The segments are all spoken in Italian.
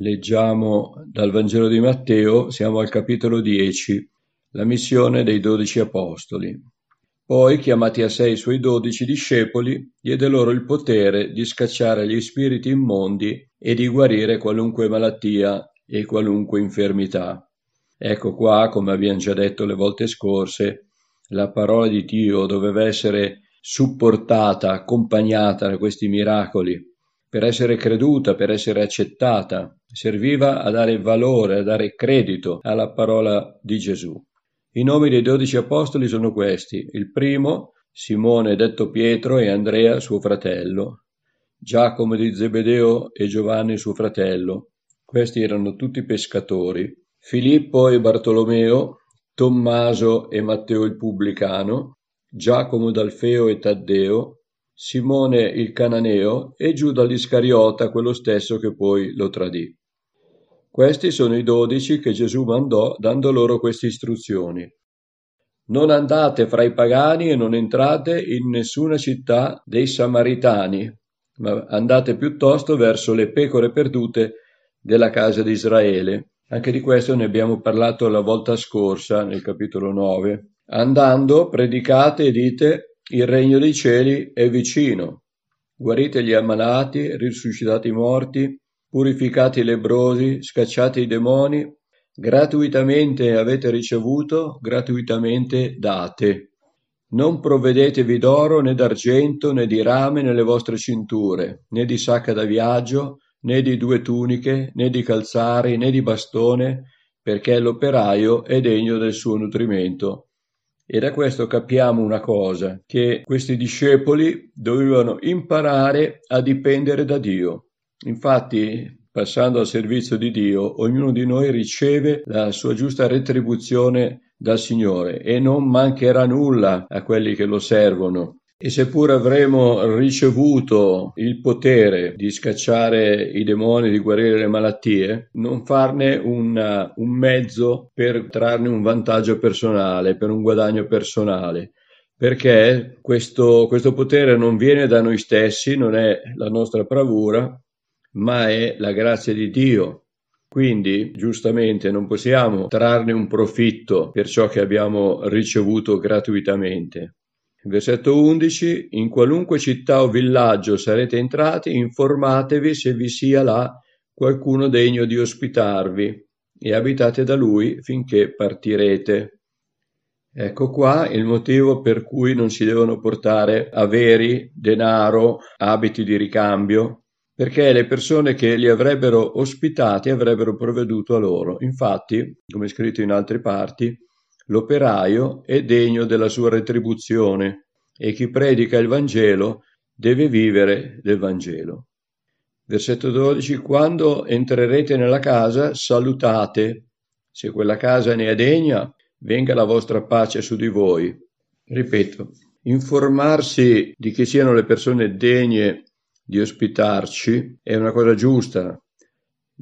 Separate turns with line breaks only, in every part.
Leggiamo dal Vangelo di Matteo, siamo al capitolo 10, la missione dei dodici apostoli. Poi, chiamati a sé i suoi dodici discepoli, diede loro il potere di scacciare gli spiriti immondi e di guarire qualunque malattia e qualunque infermità. Ecco qua, come abbiamo già detto le volte scorse, la parola di Dio doveva essere supportata, accompagnata da questi miracoli per essere creduta, per essere accettata, serviva a dare valore, a dare credito alla parola di Gesù. I nomi dei dodici apostoli sono questi. Il primo, Simone detto Pietro e Andrea suo fratello, Giacomo di Zebedeo e Giovanni suo fratello. Questi erano tutti pescatori. Filippo e Bartolomeo, Tommaso e Matteo il pubblicano, Giacomo d'Alfeo e Taddeo, Simone il Cananeo e Giuda l'Iscariota, quello stesso che poi lo tradì. Questi sono i dodici che Gesù mandò dando loro queste istruzioni. Non andate fra i pagani e non entrate in nessuna città dei Samaritani, ma andate piuttosto verso le pecore perdute della casa di Israele. Anche di questo ne abbiamo parlato la volta scorsa, nel capitolo 9. Andando, predicate e dite il regno dei cieli è vicino. Guarite gli ammalati, risuscitate i morti, purificate i lebrosi, scacciate i demoni. Gratuitamente avete ricevuto, gratuitamente date. Non provvedetevi d'oro né d'argento né di rame nelle vostre cinture, né di sacca da viaggio, né di due tuniche, né di calzari, né di bastone, perché l'operaio è degno del suo nutrimento. E da questo capiamo una cosa, che questi discepoli dovevano imparare a dipendere da Dio. Infatti, passando al servizio di Dio, ognuno di noi riceve la sua giusta retribuzione dal Signore e non mancherà nulla a quelli che lo servono. E seppur avremo ricevuto il potere di scacciare i demoni, di guarire le malattie, non farne una, un mezzo per trarne un vantaggio personale, per un guadagno personale, perché questo, questo potere non viene da noi stessi, non è la nostra bravura, ma è la grazia di Dio. Quindi, giustamente, non possiamo trarne un profitto per ciò che abbiamo ricevuto gratuitamente. Versetto 11. In qualunque città o villaggio sarete entrati, informatevi se vi sia là qualcuno degno di ospitarvi e abitate da lui finché partirete. Ecco qua il motivo per cui non si devono portare averi, denaro, abiti di ricambio, perché le persone che li avrebbero ospitati avrebbero provveduto a loro. Infatti, come scritto in altre parti, L'operaio è degno della sua retribuzione e chi predica il Vangelo deve vivere del Vangelo. Versetto 12. Quando entrerete nella casa, salutate. Se quella casa ne è degna, venga la vostra pace su di voi. Ripeto, informarsi di chi siano le persone degne di ospitarci è una cosa giusta,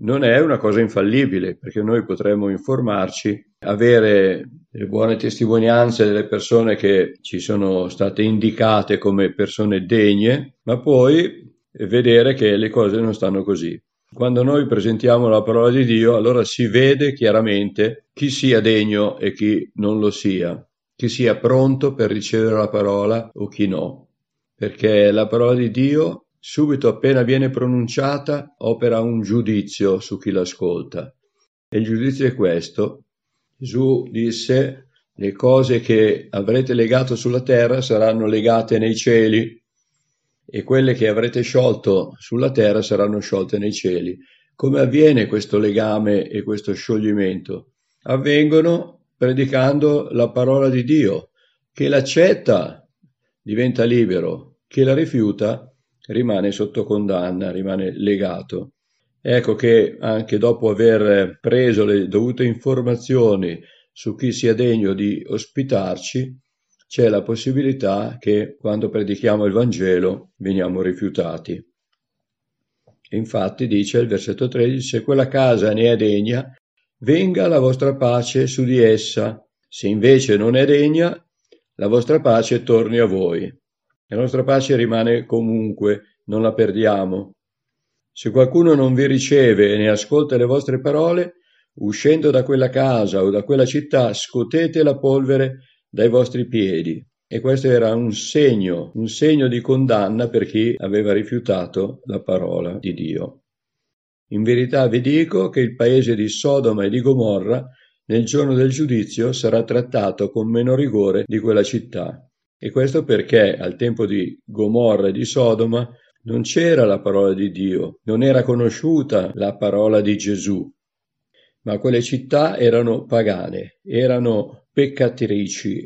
non è una cosa infallibile, perché noi potremmo informarci, avere le buone testimonianze delle persone che ci sono state indicate come persone degne, ma poi vedere che le cose non stanno così. Quando noi presentiamo la parola di Dio, allora si vede chiaramente chi sia degno e chi non lo sia, chi sia pronto per ricevere la parola o chi no, perché la parola di Dio subito appena viene pronunciata opera un giudizio su chi l'ascolta. E il giudizio è questo. Gesù disse le cose che avrete legato sulla terra saranno legate nei cieli e quelle che avrete sciolto sulla terra saranno sciolte nei cieli. Come avviene questo legame e questo scioglimento? Avvengono predicando la parola di Dio. Chi l'accetta diventa libero, chi la rifiuta rimane sotto condanna, rimane legato. Ecco che anche dopo aver preso le dovute informazioni su chi sia degno di ospitarci, c'è la possibilità che quando predichiamo il Vangelo veniamo rifiutati. Infatti dice il versetto 13, se quella casa ne è degna, venga la vostra pace su di essa, se invece non è degna, la vostra pace torni a voi. La nostra pace rimane comunque, non la perdiamo. Se qualcuno non vi riceve e ne ascolta le vostre parole, uscendo da quella casa o da quella città, scotete la polvere dai vostri piedi. E questo era un segno, un segno di condanna per chi aveva rifiutato la parola di Dio. In verità vi dico che il paese di Sodoma e di Gomorra nel giorno del giudizio sarà trattato con meno rigore di quella città. E questo perché al tempo di Gomorra e di Sodoma non c'era la parola di Dio, non era conosciuta la parola di Gesù, ma quelle città erano pagane, erano peccatrici,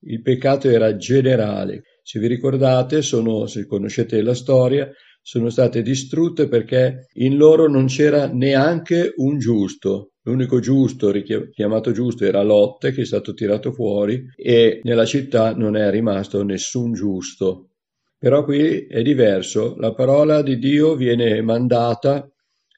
il peccato era generale. Se vi ricordate, sono, se conoscete la storia, sono state distrutte perché in loro non c'era neanche un giusto. L'unico giusto, chiamato giusto, era Lotte, che è stato tirato fuori, e nella città non è rimasto nessun giusto. Però qui è diverso, la parola di Dio viene mandata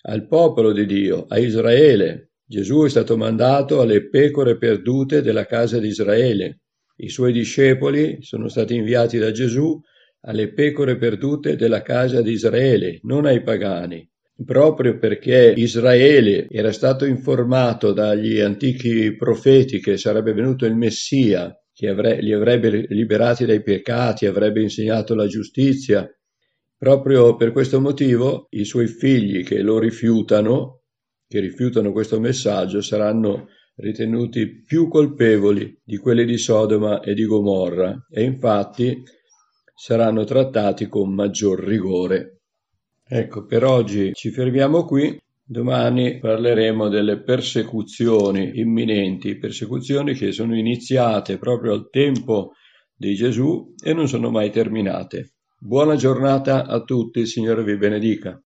al popolo di Dio, a Israele. Gesù è stato mandato alle pecore perdute della casa di Israele. I suoi discepoli sono stati inviati da Gesù alle pecore perdute della casa di Israele, non ai pagani. Proprio perché Israele era stato informato dagli antichi profeti che sarebbe venuto il Messia, che avre- li avrebbe liberati dai peccati, avrebbe insegnato la giustizia, Proprio per questo motivo i suoi figli che lo rifiutano, che rifiutano questo messaggio, saranno ritenuti più colpevoli di quelli di Sodoma e di Gomorra e infatti saranno trattati con maggior rigore. Ecco, per oggi ci fermiamo qui. Domani parleremo delle persecuzioni imminenti, persecuzioni che sono iniziate proprio al tempo di Gesù e non sono mai terminate. Buona giornata a tutti, il Signore vi benedica.